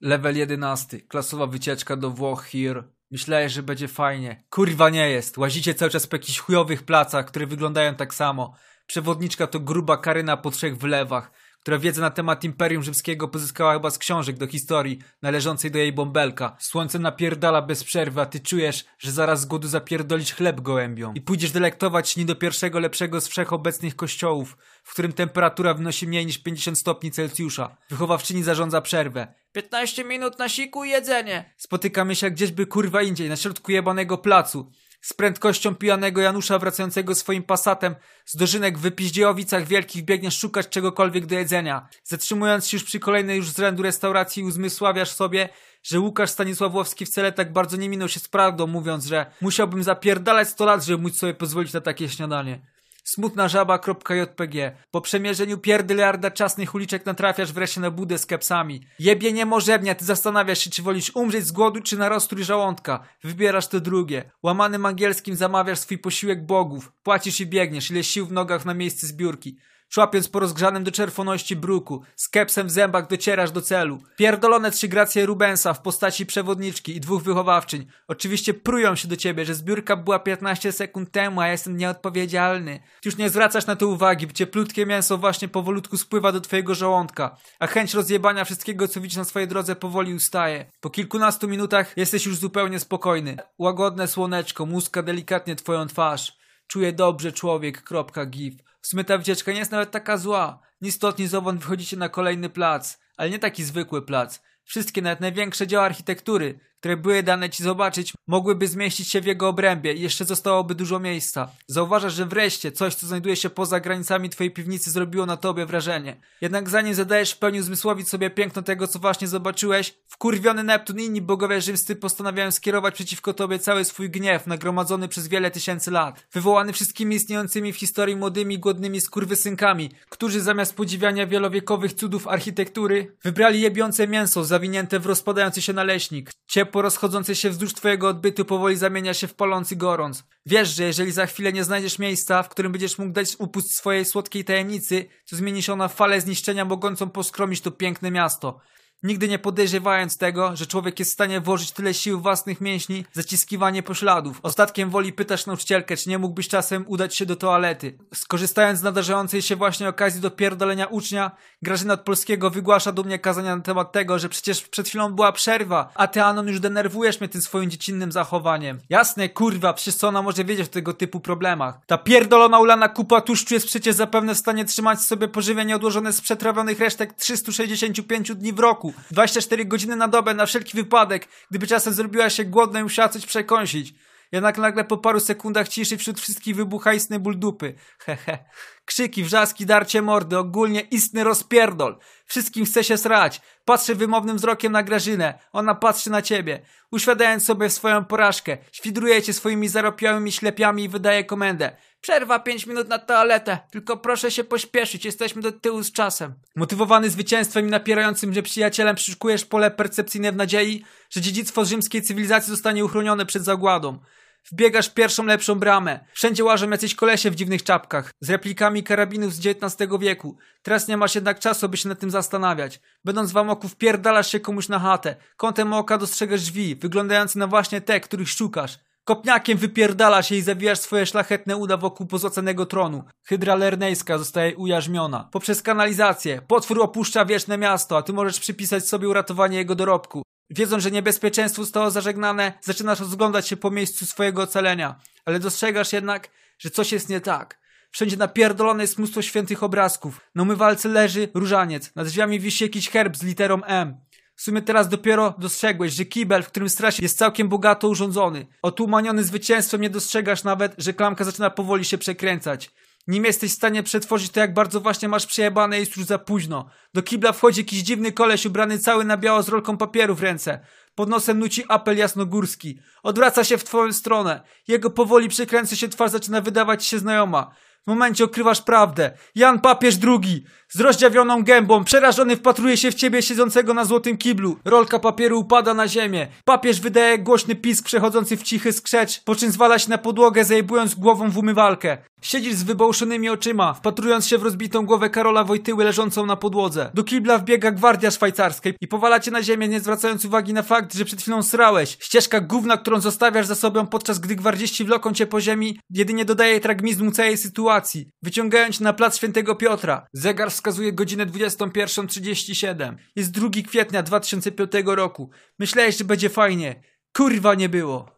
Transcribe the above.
Level 11. Klasowa wycieczka do Włoch here. Myślałeś, że będzie fajnie. Kurwa nie jest. Łazicie cały czas po jakichś chujowych placach, które wyglądają tak samo. Przewodniczka to gruba Karyna po trzech wylewach, która wiedzę na temat Imperium Rzymskiego pozyskała chyba z książek do historii należącej do jej bąbelka. Słońce napierdala bez przerwy, a ty czujesz, że zaraz z głodu zapierdolisz chleb gołębią. I pójdziesz delektować śni do pierwszego lepszego z wszechobecnych kościołów, w którym temperatura wynosi mniej niż 50 stopni Celsjusza. Wychowawczyni zarządza przerwę. 15 minut na siku i jedzenie. Spotykamy się gdzieśby kurwa indziej, na środku jebanego placu. Z prędkością pijanego Janusza wracającego swoim pasatem z dożynek w wypiździejowicach wielkich biegniesz szukać czegokolwiek do jedzenia. Zatrzymując się już przy kolejnej już z rzędu restauracji uzmysławiasz sobie, że Łukasz Stanisławowski wcale tak bardzo nie minął się z prawdą, mówiąc, że musiałbym zapierdalać 100 lat, żeby móc sobie pozwolić na takie śniadanie. Smutna żaba.jpg. Po przemierzeniu pierdyliarda czasnych uliczek natrafiasz wreszcie na budę z kepsami. Jebie niemożebnia, ty zastanawiasz się, czy wolisz umrzeć z głodu, czy na roztrój żołądka. Wybierasz to drugie. Łamanym angielskim zamawiasz swój posiłek bogów. Płacisz i biegniesz, ile sił w nogach na miejsce zbiórki. Szłapiąc po rozgrzanym do czerwoności bruku, z kepsem w zębach docierasz do celu. Pierdolone trzy gracje Rubensa w postaci przewodniczki i dwóch wychowawczyń. Oczywiście prują się do ciebie, że zbiórka była 15 sekund temu, a ja jestem nieodpowiedzialny. Ty już nie zwracasz na to uwagi, bo cieplutkie mięso właśnie powolutku spływa do twojego żołądka, a chęć rozjebania wszystkiego, co widzisz na swojej drodze powoli ustaje. Po kilkunastu minutach jesteś już zupełnie spokojny. Łagodne słoneczko muska delikatnie twoją twarz. Czuję dobrze człowiek, kropka gif. W sumie ta wycieczka nie jest nawet taka zła. Ni stąd, zowąd wychodzicie na kolejny plac. Ale nie taki zwykły plac. Wszystkie, nawet największe dzieła architektury, które były dane ci zobaczyć, mogłyby zmieścić się w jego obrębie i jeszcze zostałoby dużo miejsca. Zauważasz, że wreszcie coś, co znajduje się poza granicami twojej piwnicy, zrobiło na tobie wrażenie. Jednak zanim zadajesz w pełni uzmysłowić sobie piękno tego, co właśnie zobaczyłeś, wkurwiony Neptun i inni bogowie rzymscy postanawiają skierować przeciwko tobie cały swój gniew, nagromadzony przez wiele tysięcy lat. Wywołany wszystkimi istniejącymi w historii młodymi, głodnymi skurwysynkami, którzy zamiast podziwiania wielowiekowych cudów architektury, wybrali jebiące mięso zawinięte w rozpadający się naleśnik. Ciepło rozchodzące się wzdłuż twojego odbytu powoli zamienia się w palący gorąc. Wiesz, że jeżeli za chwilę nie znajdziesz miejsca, w którym będziesz mógł dać upust swojej słodkiej tajemnicy, to zmieni się ona w falę zniszczenia mogącą poskromić to piękne miasto. Nigdy nie podejrzewając tego, że człowiek jest w stanie włożyć tyle sił własnych mięśni, zaciskiwanie pośladów. Ostatkiem woli pytasz nauczycielkę, czy nie mógłbyś czasem udać się do toalety. Skorzystając z nadarzającej się właśnie okazji do pierdolenia ucznia, Grażyna od Polskiego wygłasza dumnie kazania na temat tego, że przecież przed chwilą była przerwa, a ty Anon już denerwujesz mnie tym swoim dziecinnym zachowaniem. Jasne, kurwa, przecież co ona może wiedzieć o tego typu problemach? Ta pierdolona ulana kupa tłuszczu jest przecież zapewne w stanie trzymać sobie pożywienie odłożone z przetrawionych resztek 365 dni w roku. 24 godziny na dobę na wszelki wypadek, gdyby czasem zrobiła się głodna i musiała coś przekąsić. Jednak nagle po paru sekundach ciszy wśród wszystkich wybucha istny ból dupy. Hehe. Krzyki, wrzaski, darcie mordy, ogólnie istny rozpierdol. Wszystkim chce się srać. Patrzę wymownym wzrokiem na Grażynę. Ona patrzy na ciebie. Uświadamiając sobie swoją porażkę, świdruje cię swoimi zaropiałymi ślepiami i wydaje komendę. Przerwa pięć minut na toaletę. Tylko proszę się pośpieszyć, jesteśmy do tyłu z czasem. Motywowany zwycięstwem i napierającym że przyjacielem przyszukujesz pole percepcyjne w nadziei, że dziedzictwo rzymskiej cywilizacji zostanie uchronione przed zagładą. Wbiegasz pierwszą lepszą bramę. Wszędzie łażą jacyś kolesie w dziwnych czapkach, z replikami karabinów z XIX wieku. Teraz nie masz jednak czasu, by się nad tym zastanawiać. Będąc w amoku wpierdalasz się komuś na chatę. Kątem oka dostrzegasz drzwi, wyglądające na właśnie te, których szukasz. Kopniakiem wypierdala się i zawijasz swoje szlachetne uda wokół pozłacanego tronu. Hydra lernejska zostaje ujarzmiona. Poprzez kanalizację. Potwór opuszcza wieczne miasto, a ty możesz przypisać sobie uratowanie jego dorobku. Wiedząc, że niebezpieczeństwo zostało zażegnane, zaczynasz rozglądać się po miejscu swojego ocalenia. Ale dostrzegasz jednak, że coś jest nie tak. Wszędzie napierdolone jest mnóstwo świętych obrazków. Na umywalce leży różaniec. Nad drzwiami wisi jakiś herb z literą M. W sumie teraz dopiero dostrzegłeś, że kibel, w którym strasz jest całkiem bogato urządzony. Otumaniony zwycięstwem nie dostrzegasz nawet, że klamka zaczyna powoli się przekręcać. Nim jesteś w stanie przetworzyć to, jak bardzo właśnie masz przejebane, jest już za późno. Do kibla wchodzi jakiś dziwny koleś ubrany cały na biało z rolką papieru w ręce. Pod nosem nuci apel jasnogórski. Odwraca się w twoją stronę. Jego powoli przekręca się twarz zaczyna wydawać się znajoma. W momencie okrywasz prawdę. Jan Papież II! Z rozdziawioną gębą, przerażony wpatruje się w ciebie siedzącego na złotym kiblu. Rolka papieru upada na ziemię. Papież wydaje głośny pisk przechodzący w cichy skrzecz, po czym zwala się na podłogę, zajmując głową w umywalkę. Siedzisz z wybałszonymi oczyma, wpatrując się w rozbitą głowę Karola Wojtyły leżącą na podłodze. Do kibla wbiega gwardia szwajcarskiej i powala cię na ziemię, nie zwracając uwagi na fakt, że przed chwilą srałeś. Ścieżka gówna, którą zostawiasz za sobą, podczas gdy gwardziści wloką cię po ziemi, jedynie dodaje tragizmu całej sytuacji. Wyciągają cię na plac Świętego Piotra. Zegar wskazuje godzinę 21.37. Jest 2 kwietnia 2005 roku. Myślałeś, że będzie fajnie. Kurwa nie było.